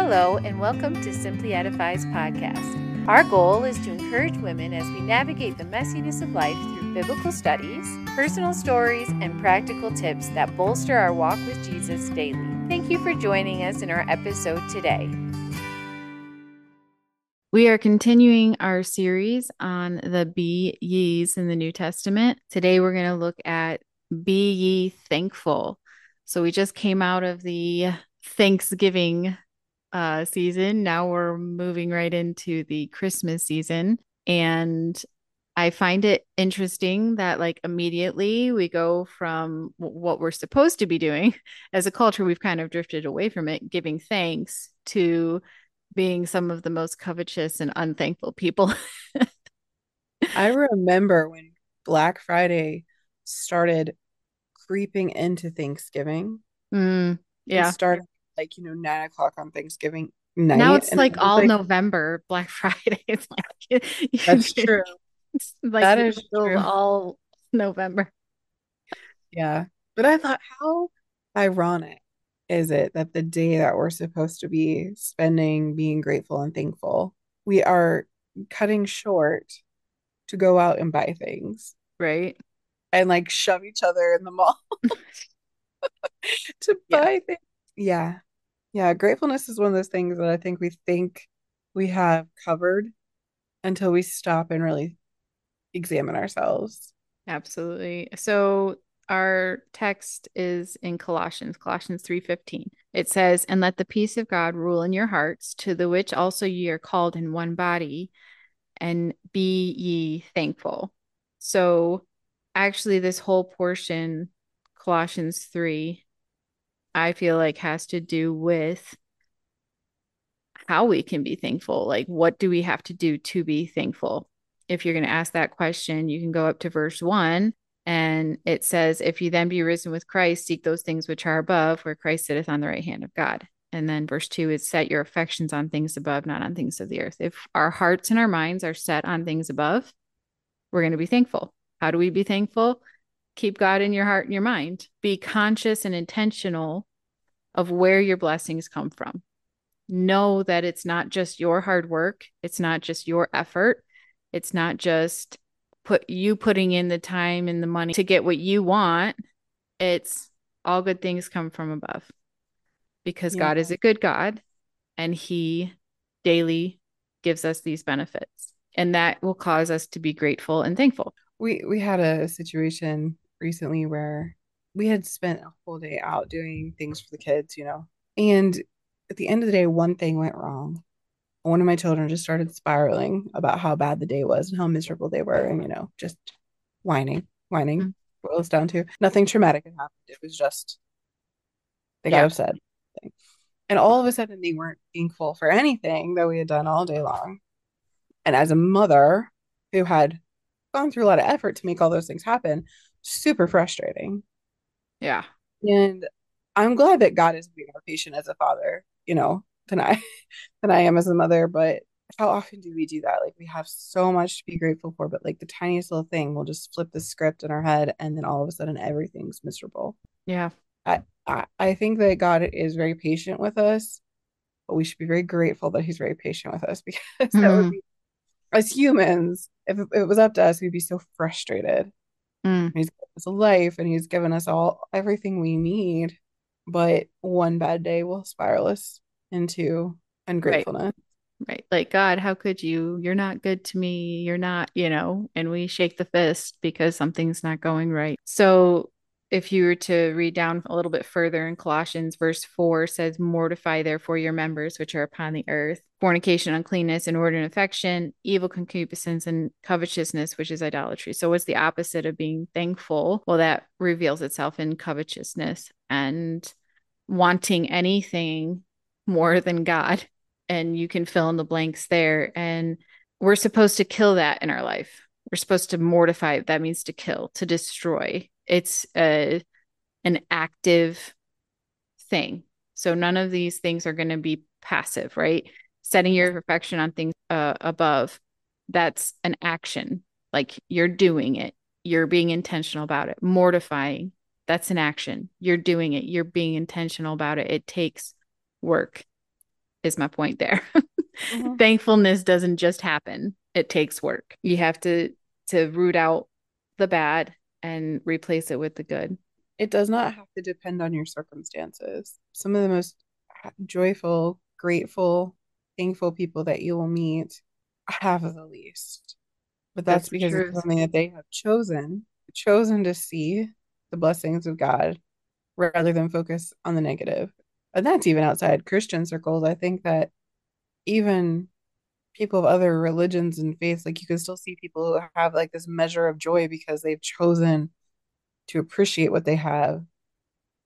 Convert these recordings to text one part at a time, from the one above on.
Hello, and welcome to Simply Edified podcast. Our goal is to encourage women as we navigate the messiness of life through biblical studies, personal stories, and practical tips that bolster our walk with Jesus daily. Thank you for joining us in our episode today. We are continuing our series on the be ye's in the New Testament. Today we're going to look at be ye thankful. So we just came out of the Thanksgiving uh, season. Now we're moving right into the Christmas season. And I find it interesting that, like, immediately we go from what we're supposed to be doing as a culture, we've kind of drifted away from it, giving thanks to being some of the most covetous and unthankful people. I remember when Black Friday started creeping into Thanksgiving. Mm, yeah. Started like, you know, nine o'clock on Thanksgiving night. Now it's like all like, November, Black Friday. It's like that's true. It's like that is true. all November. Yeah. But I thought, how ironic is it that the day that we're supposed to be spending being grateful and thankful, we are cutting short to go out and buy things. Right. And like shove each other in the mall to yeah. buy things. Yeah. Yeah, gratefulness is one of those things that I think we think we have covered until we stop and really examine ourselves. Absolutely. So our text is in Colossians, Colossians 3:15. It says, "And let the peace of God rule in your hearts, to the which also ye are called in one body, and be ye thankful." So actually this whole portion Colossians 3 I feel like has to do with how we can be thankful. Like, what do we have to do to be thankful? If you're going to ask that question, you can go up to verse one and it says, If you then be risen with Christ, seek those things which are above, where Christ sitteth on the right hand of God. And then verse two is set your affections on things above, not on things of the earth. If our hearts and our minds are set on things above, we're going to be thankful. How do we be thankful? keep God in your heart and your mind. Be conscious and intentional of where your blessings come from. Know that it's not just your hard work, it's not just your effort, it's not just put you putting in the time and the money to get what you want. It's all good things come from above. Because yeah. God is a good God and he daily gives us these benefits. And that will cause us to be grateful and thankful. We we had a situation recently where we had spent a whole day out doing things for the kids, you know. And at the end of the day, one thing went wrong. One of my children just started spiraling about how bad the day was and how miserable they were, and you know, just whining, whining. Mm-hmm. Boils down to nothing traumatic had happened. It was just they got upset. And all of a sudden, they weren't thankful for anything that we had done all day long. And as a mother who had gone through a lot of effort to make all those things happen, super frustrating. Yeah. And I'm glad that God is being more patient as a father, you know, than I than I am as a mother. But how often do we do that? Like we have so much to be grateful for, but like the tiniest little thing will just flip the script in our head and then all of a sudden everything's miserable. Yeah. I, I, I think that God is very patient with us, but we should be very grateful that He's very patient with us because mm-hmm. that would mm-hmm. be as humans, if it was up to us, we'd be so frustrated. Mm. He's given us a life and he's given us all everything we need. But one bad day will spiral us into ungratefulness. Right. right. Like, God, how could you? You're not good to me. You're not, you know, and we shake the fist because something's not going right. So if you were to read down a little bit further in Colossians, verse 4 says, Mortify therefore your members which are upon the earth fornication, uncleanness, inordinate affection, evil concupiscence, and covetousness, which is idolatry. So, what's the opposite of being thankful? Well, that reveals itself in covetousness and wanting anything more than God. And you can fill in the blanks there. And we're supposed to kill that in our life. We're supposed to mortify. That means to kill, to destroy it's a an active thing. So none of these things are going to be passive, right? Setting your affection on things uh, above, that's an action. Like you're doing it. You're being intentional about it. Mortifying, that's an action. You're doing it. You're being intentional about it. It takes work. is my point there. Mm-hmm. Thankfulness doesn't just happen. It takes work. You have to to root out the bad and replace it with the good. It does not have to depend on your circumstances. Some of the most joyful, grateful, thankful people that you will meet have the least. But that's, that's because it's something that they have chosen, chosen to see the blessings of God rather than focus on the negative. And that's even outside Christian circles. I think that even people of other religions and faiths, like you can still see people who have like this measure of joy because they've chosen to appreciate what they have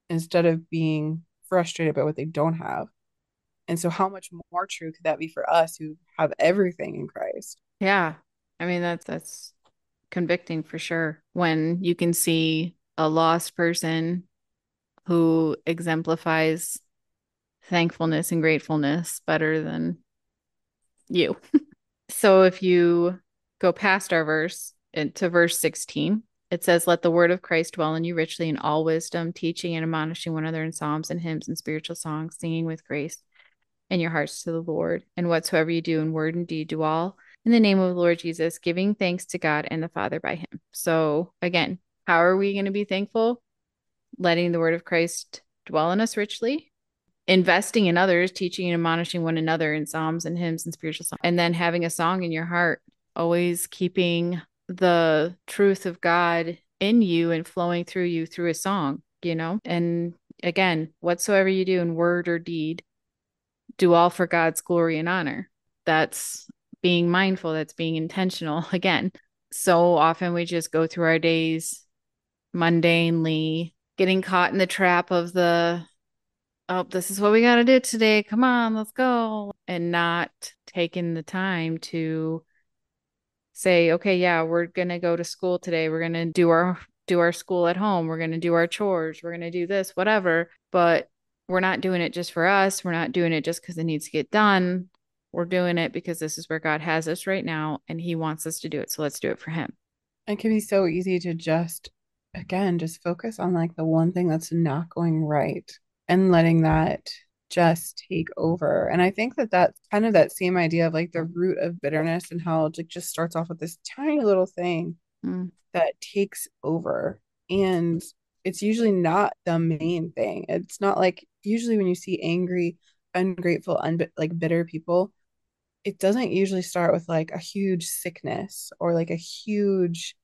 instead of being frustrated by what they don't have. And so, how much more true could that be for us who have everything in Christ? Yeah. I mean, that's, that's convicting for sure. When you can see a lost person who exemplifies thankfulness and gratefulness better than you. so if you go past our verse into verse 16, it says, Let the word of Christ dwell in you richly in all wisdom, teaching and admonishing one another in psalms and hymns and spiritual songs, singing with grace in your hearts to the Lord. And whatsoever you do in word and deed, do all in the name of the Lord Jesus, giving thanks to God and the Father by him. So again, how are we going to be thankful? Letting the word of Christ dwell in us richly, investing in others, teaching and admonishing one another in psalms and hymns and spiritual songs, and then having a song in your heart, always keeping the truth of God in you and flowing through you through a song, you know? And again, whatsoever you do in word or deed, do all for God's glory and honor. That's being mindful, that's being intentional. Again, so often we just go through our days mundanely, getting caught in the trap of the, oh, this is what we got to do today. Come on, let's go. And not taking the time to say, okay, yeah, we're going to go to school today. We're going to do our do our school at home. We're going to do our chores. We're going to do this, whatever. But we're not doing it just for us. We're not doing it just because it needs to get done. We're doing it because this is where God has us right now and He wants us to do it. So let's do it for Him. It can be so easy to just, again, just focus on like the one thing that's not going right and letting that just take over. And I think that that's kind of that same idea of like the root of bitterness and how it just starts off with this tiny little thing mm. that takes over. And it's usually not the main thing. It's not like usually when you see angry, ungrateful, un- like bitter people, it doesn't usually start with like a huge sickness or like a huge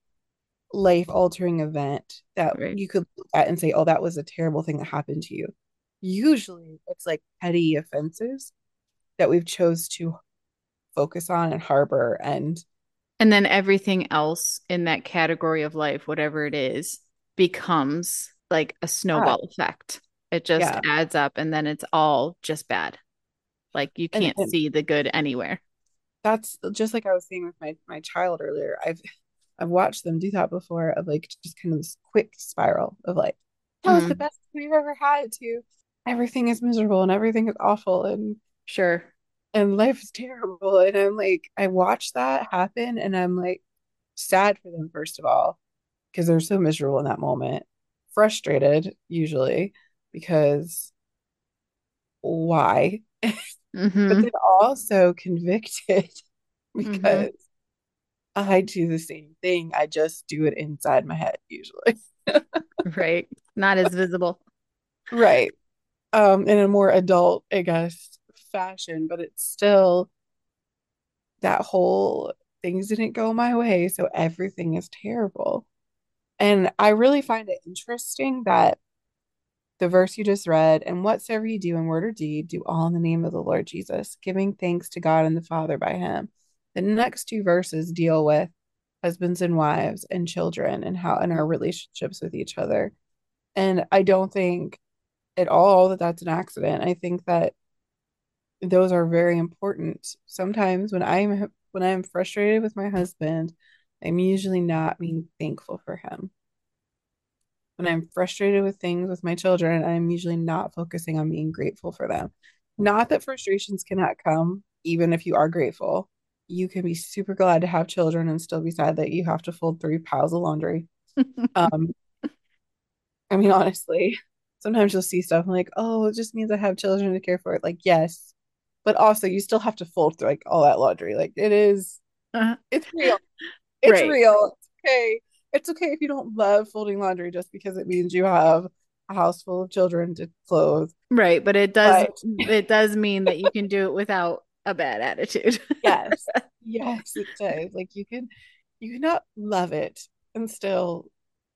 life altering event that right. you could look at and say, oh, that was a terrible thing that happened to you usually it's like petty offenses that we've chose to focus on and harbor and and then everything else in that category of life whatever it is becomes like a snowball yeah. effect it just yeah. adds up and then it's all just bad like you can't and, and see the good anywhere that's just like i was saying with my my child earlier i've i've watched them do that before of like just kind of this quick spiral of like that was mm-hmm. the best we've ever had to everything is miserable and everything is awful and sure. and life is terrible. And i'm like i watch that happen and i'm like sad for them first of all because they're so miserable in that moment. Frustrated usually because why? Mm-hmm. but then also convicted because mm-hmm. i do the same thing. I just do it inside my head usually. Right. Not as visible. Right um in a more adult i guess fashion but it's still that whole things didn't go my way so everything is terrible. And i really find it interesting that the verse you just read and whatsoever you do in word or deed do all in the name of the lord jesus giving thanks to god and the father by him. The next two verses deal with husbands and wives and children and how in our relationships with each other. And i don't think at all that that's an accident. I think that those are very important. Sometimes when I'm when I'm frustrated with my husband, I'm usually not being thankful for him. When I'm frustrated with things with my children, I'm usually not focusing on being grateful for them. Not that frustrations cannot come even if you are grateful. You can be super glad to have children and still be sad that you have to fold three piles of laundry. um I mean honestly, sometimes you'll see stuff like, oh, it just means I have children to care for. It. Like, yes, but also you still have to fold through like all that laundry. Like it is, Uh-huh. it's real. It's Right. real. It's okay. It's okay if you don't love folding laundry just because it means you have a house full of children to clothe. Right, but it does But it does mean that you can do it without a bad attitude. yes, yes, it does. Like you can, you cannot love it and still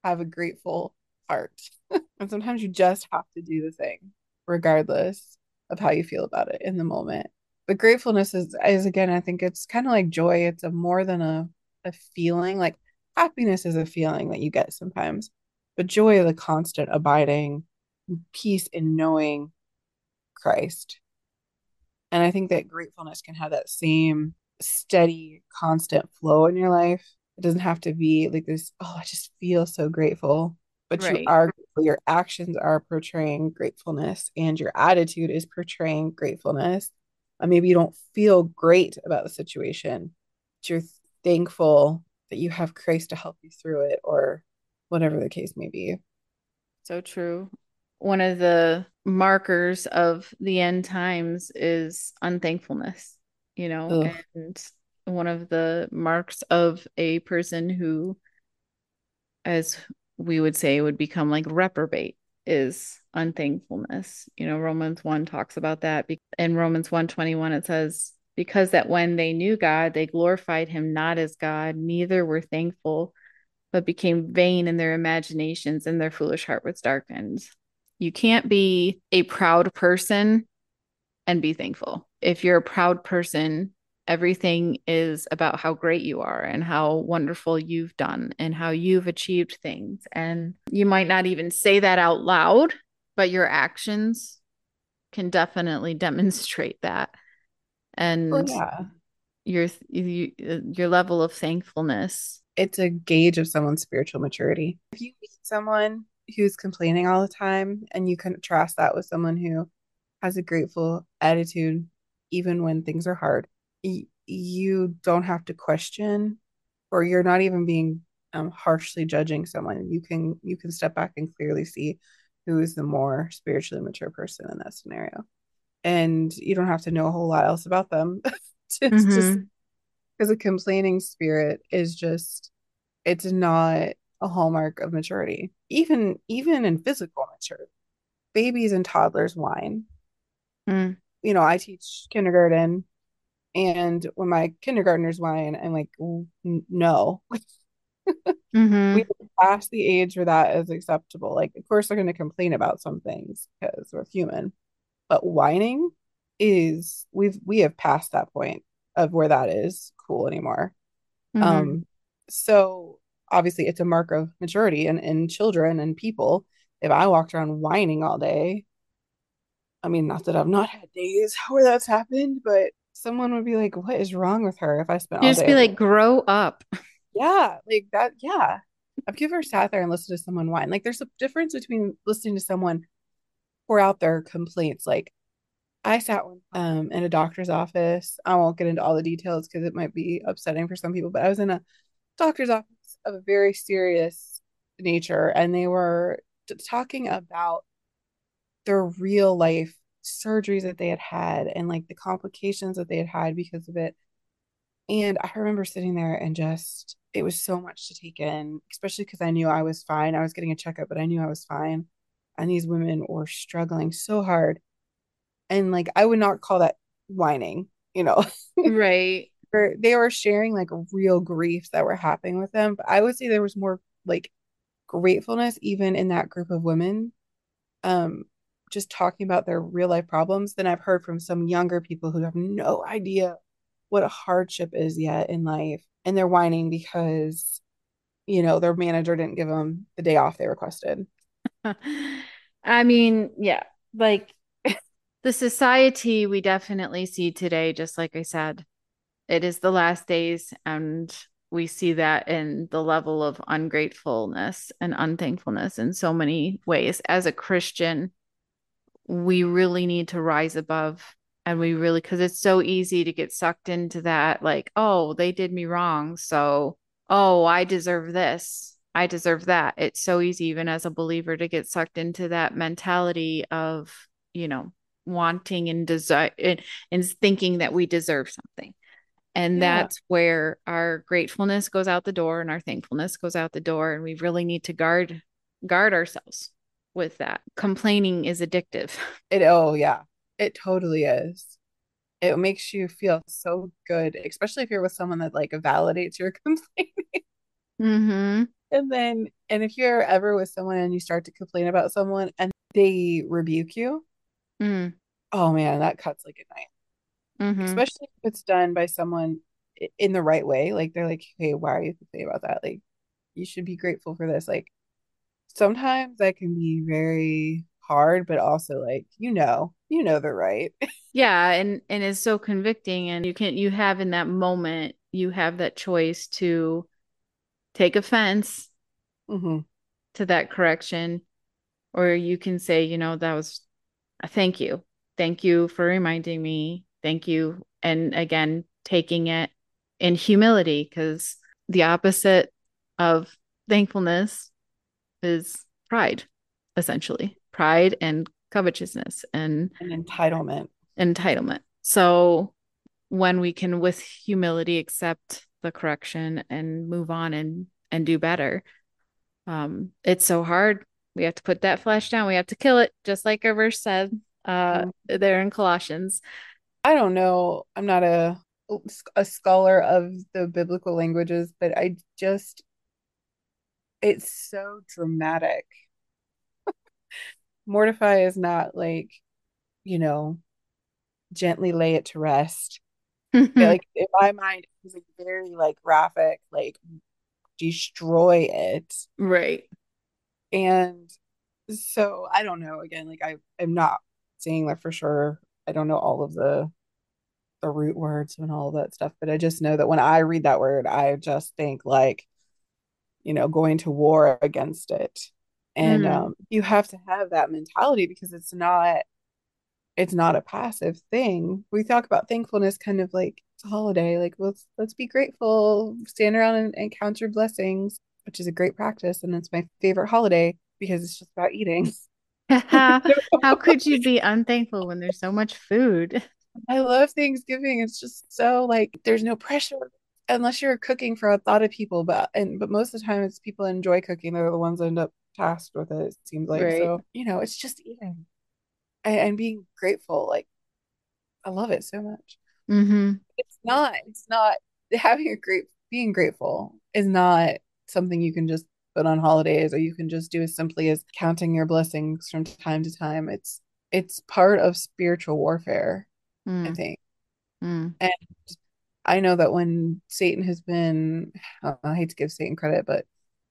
have a grateful heart. And sometimes you just have to do the thing, regardless of how you feel about it in the moment. But gratefulness is, is again, I think it's kind of like joy. It's a more than a, a feeling. Like happiness is a feeling that you get sometimes, but joy is a constant abiding peace in knowing Christ. And I think that gratefulness can have that same steady, constant flow in your life. It doesn't have to be like this, oh, I just feel so grateful. But you are. Your actions are portraying gratefulness and your attitude is portraying gratefulness. And maybe you don't feel great about the situation, but you're thankful that you have Christ to help you through it or whatever the case may be. So true. One of the markers of the end times is unthankfulness, you know, Ugh. and one of the marks of a person who, as we would say, would become like reprobate is unthankfulness. You know, Romans 1 talks about that. In Romans 121, it says, because that when they knew God, they glorified him not as God, neither were thankful, but became vain in their imaginations, and their foolish heart was darkened. You can't be a proud person and be thankful. If you're a proud person, everything is about how great you are and how wonderful you've done and how you've achieved things. And you might not even say that out loud, but your actions can definitely demonstrate that. Oh, and Oh, yeah. your you, uh, your level of thankfulness. it's a gauge of someone's spiritual maturity. If you meet someone who's complaining all the time and you contrast that with someone who has a grateful attitude, even when things are hard, y- you don't have to question, or you're not even being um, harshly judging someone. You can you can step back and clearly see who is the more spiritually mature person in that scenario, and you don't have to know a whole lot else about them. Because a complaining spirit is just it's not a hallmark of maturity. Even even in physical maturity babies and toddlers whine. Mm. you know i teach kindergarten and when my kindergartners whine i'm like "N- no Mhm. we past the age where that is acceptable like of course they're going to complain about some things because we're human but whining is we've we have passed that point of where that is cool anymore Mhm. Um, so obviously it's a mark of maturity in, in children and people. If I walked around whining all day, I mean, not that I've not had days where that's happened, but someone would be like, what is wrong with her if I spent just be like, grow up. yeah, like that. Yeah. I've ever sat there and listened to someone whine. Like there's a difference between listening to someone pour out their complaints. Like I sat um in a doctor's office. I won't get into all the details because it might be upsetting for some people, but I was in a doctor's office of a very serious nature, and they were t- talking about their real life surgeries that they had had and like the complications that they had had because of it. And I remember sitting there and just, it was so much to take in, especially because I knew I was fine. I was getting a checkup, but I knew I was fine. And these women were struggling so hard. And like, I would not call that whining, you know, Right. they were sharing like real griefs that were happening with them. But I would say there was more like gratefulness even in that group of women, um, just talking about their real life problems than I've heard from some younger people who have no idea what a hardship is yet in life. And they're whining because, you know, their manager didn't give them the day off they requested. I mean, yeah, like the society we definitely see today, just like I said, it is the last days, and we see that in the level of ungratefulness and unthankfulness in so many ways. As a Christian, we really need to rise above and we really because it's so easy to get sucked into that like oh they did me wrong so oh i deserve this i deserve that it's so easy even as a believer to get sucked into that mentality of you know wanting and desire and, and thinking that we deserve something. And Yeah. that's where our gratefulness goes out the door and our thankfulness goes out the door. And we really need to guard guard ourselves with that. Complaining is addictive. It oh yeah, it totally is. It makes you feel so good, especially if you're with someone that like validates your complaining. Mm-hmm. And then, and if you're ever with someone and you start to complain about someone and they rebuke you, Mm, oh man, that cuts like a knife. mhm. Especially if it's done by someone in the right way. Like they're like, hey, why are you complaining about that? Like, you should be grateful for this. Like, sometimes that can be very hard, but also like, you know, you know they're right. Yeah, and and it's so convicting and you can you have in that moment you have that choice to take offense hmm to that correction or you can say, you know, that was a thank you. Thank you for reminding me. Thank you. And again, taking it in humility because the opposite of thankfulness is pride, essentially. Pride and covetousness and An entitlement. entitlement. So when we can with humility accept the correction and move on and and do better. Um it's so hard. We have to put that flesh down. We have to kill it just like our verse said uh there in Colossians. I don't know. I'm not a a scholar of the biblical languages, but I just it's so dramatic. Mortify is not like, you know, gently lay it to rest. Like in my mind, it's like very like graphic, like destroy it. right. And so I don't know. Again, like I am not saying that for sure. I don't know all of the the root words and all that stuff, but I just know that when I read that word, I just think like, you know, going to war against it. And Mm. um, you have to have that mentality because it's not it's not a passive thing. We talk about thankfulness kind of like it's a holiday, like let's let's be grateful, stand around and, and count your blessings, which is a great practice, and it's my favorite holiday because it's just about eating. How could you be unthankful when there's so much food? I love Thanksgiving. It's just so like there's no pressure unless you're cooking for a lot of people, but and but most of the time it's people enjoy cooking. They're the ones that end up tasked with it, it seems like. Right. So, you know, it's just eating and, and being grateful. Like I love it so much. Mm-hmm. It's not, it's not having a great being grateful is not something you can just put on holidays or you can just do as simply as counting your blessings from time to time. It's it's part of spiritual warfare, I Mm, think. mm. I know that when Satan has been, I hate to give Satan credit, but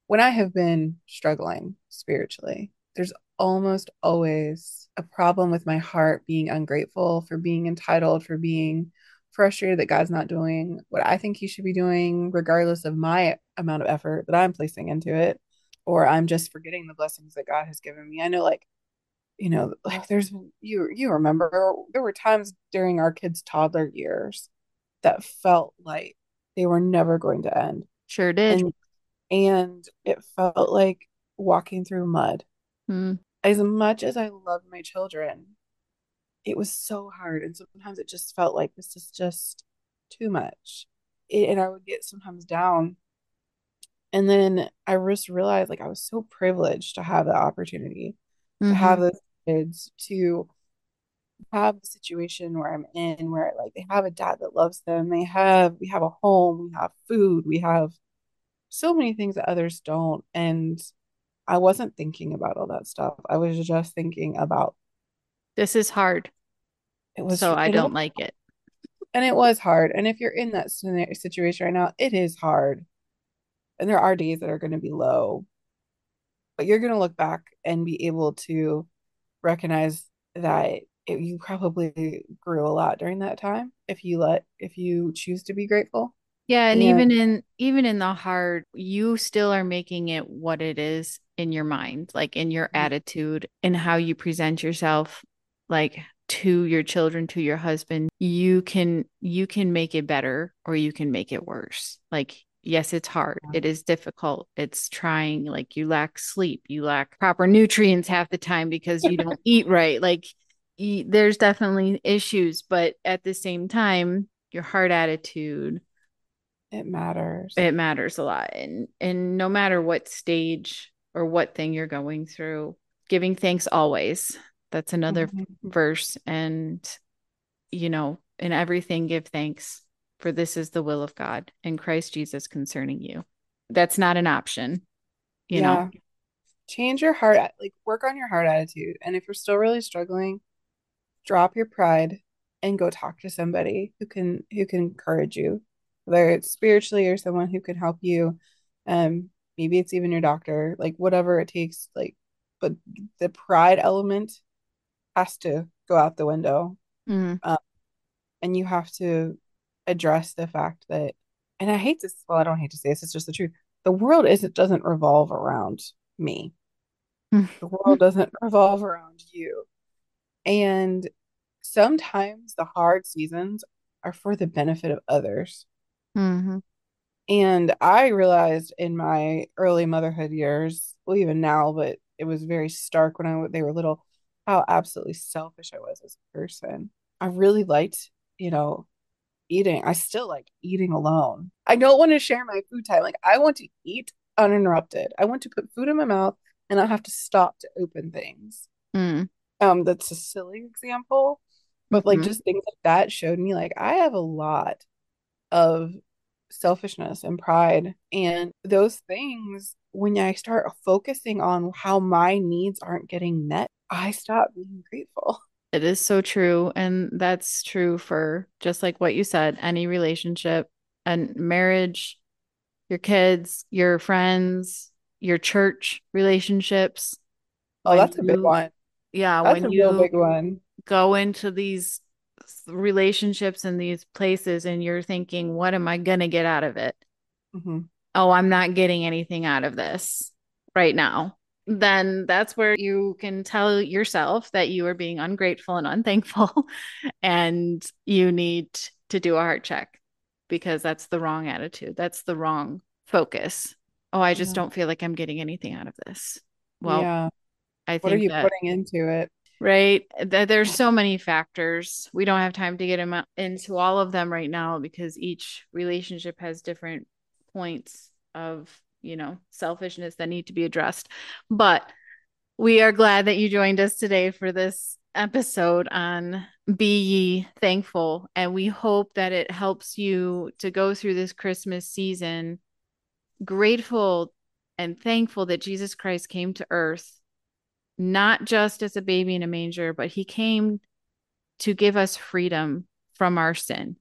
when I have been struggling spiritually, there's almost always a problem with my heart being ungrateful, for being entitled, for being frustrated that God's not doing what I think He should be doing, regardless of my amount of effort that I'm placing into it, or I'm just forgetting the blessings that God has given me. I know, like, you know, like there's you you remember there were times during our kids' toddler years that felt like they were never going to end. Sure did. And and it felt like walking through mud. Mm, As much as I loved my children, it was so hard. And sometimes it just felt like this is just too much. It- and I would get sometimes down. And then I just realized like I was so privileged to have the opportunity to have those kids, to have the situation where I'm in, where like they have a dad that loves them. They have, we have a home, we have food, we have so many things that others don't. And I wasn't thinking about all that stuff. I was just thinking about This is hard, it was, so I don't like it. and it was hard. And if you're in that scenario, situation right now, it is hard. And there are days that are going to be low, but you're going to look back and be able to recognize that it, you probably grew a lot during that time if you let, if you choose to be grateful. Yeah, and And even in even in the hard, you still are making it what it is in your mind, like in your mm-hmm. attitude and how you present yourself, like to your children, to your husband. You can you can make it better or you can make it worse. Like yes, it's hard. It is difficult. It's trying, like you lack sleep, you lack proper nutrients half the time because you don't eat right. Like there's definitely issues, but at the same time, your heart attitude It matters. it matters a lot and and no matter what stage or what thing you're going through giving thanks always that's another Mhm. verse and you know in everything give thanks for this is the will of god in christ jesus concerning you that's not an option you know Change your heart, like work on your heart attitude. And if you're still really struggling, drop your pride and go talk to somebody who can who can encourage you, whether it's spiritually or someone who can help you. Um, maybe it's even your doctor, like whatever it takes, like, but the pride element has to go out the window. Mhm. and you have to address the fact that and I hate this well I don't hate to say this it's just the truth the world isn't doesn't revolve around me Hmm. the world doesn't revolve around you and sometimes the hard seasons are for the benefit of others Mhm. and I realized in my early motherhood years well even now but it was very stark when I they were little how absolutely selfish I was as a person I really liked you know eating. I still like eating alone. I don't want to share my food time. Like I want to eat uninterrupted. I want to put food in my mouth and I have to stop to open things. Mm. Um, that's a silly example, but like Mhm. just things like that showed me like I have a lot of selfishness and pride. And those things, when I start focusing on how my needs aren't getting met, I stop being grateful. It is so true. And that's true for just like what you said, any relationship and marriage, your kids, your friends, your church relationships. Oh, that's a big one. Yeah, That's when you go into these relationships and these places and you're thinking, what am I going to get out of it? hmm oh, I'm not getting anything out of this right now, then that's where you can tell yourself that you are being ungrateful and unthankful and you need to do a heart check because that's the wrong attitude. That's the wrong focus. Oh, I just Yeah. don't feel like I'm getting anything out of this. Well, yeah. I What are think you that putting into it? right. Th- there's so many factors. We don't have time to get into all of them right now because each relationship has different points of you know selfishness that need to be addressed. But we are glad that you joined us today for this episode on be ye thankful and we hope that it helps you to go through this christmas season grateful and thankful that jesus christ came to earth not just as a baby in a manger, but he came to give us freedom from our sin.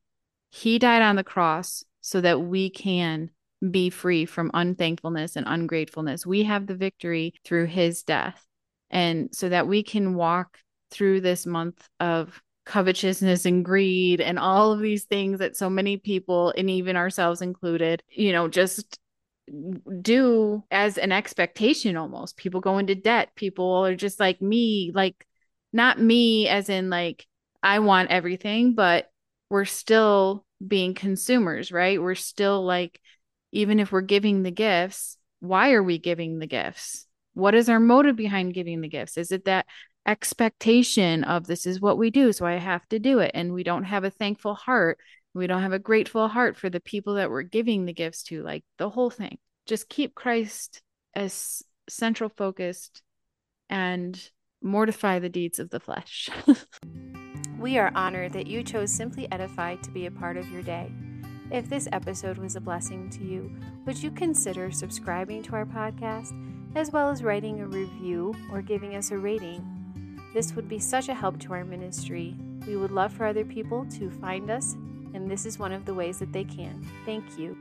He died on the cross so that we can be free from unthankfulness and ungratefulness. We have the victory through his death. And so that we can walk through this month of covetousness and greed and all of these things that so many people, and even ourselves included, you know, just do as an expectation almost. People go into debt. People are just like me, like not me as in like I want everything, but we're still being consumers, right? We're still like, even if we're giving the gifts, why are we giving the gifts? What is our motive behind giving the gifts? Is it that expectation of this is what we do, so I have to do it? And we don't have a thankful heart. We don't have a grateful heart for the people that we're giving the gifts to, like the whole thing. Just keep Christ as central focused and mortify the deeds of the flesh. We are honored that you chose Simply Edified to be a part of your day. If this episode was a blessing to you, would you consider subscribing to our podcast as well as writing a review or giving us a rating? This would be such a help to our ministry. We would love for other people to find us, and this is one of the ways that they can. Thank you.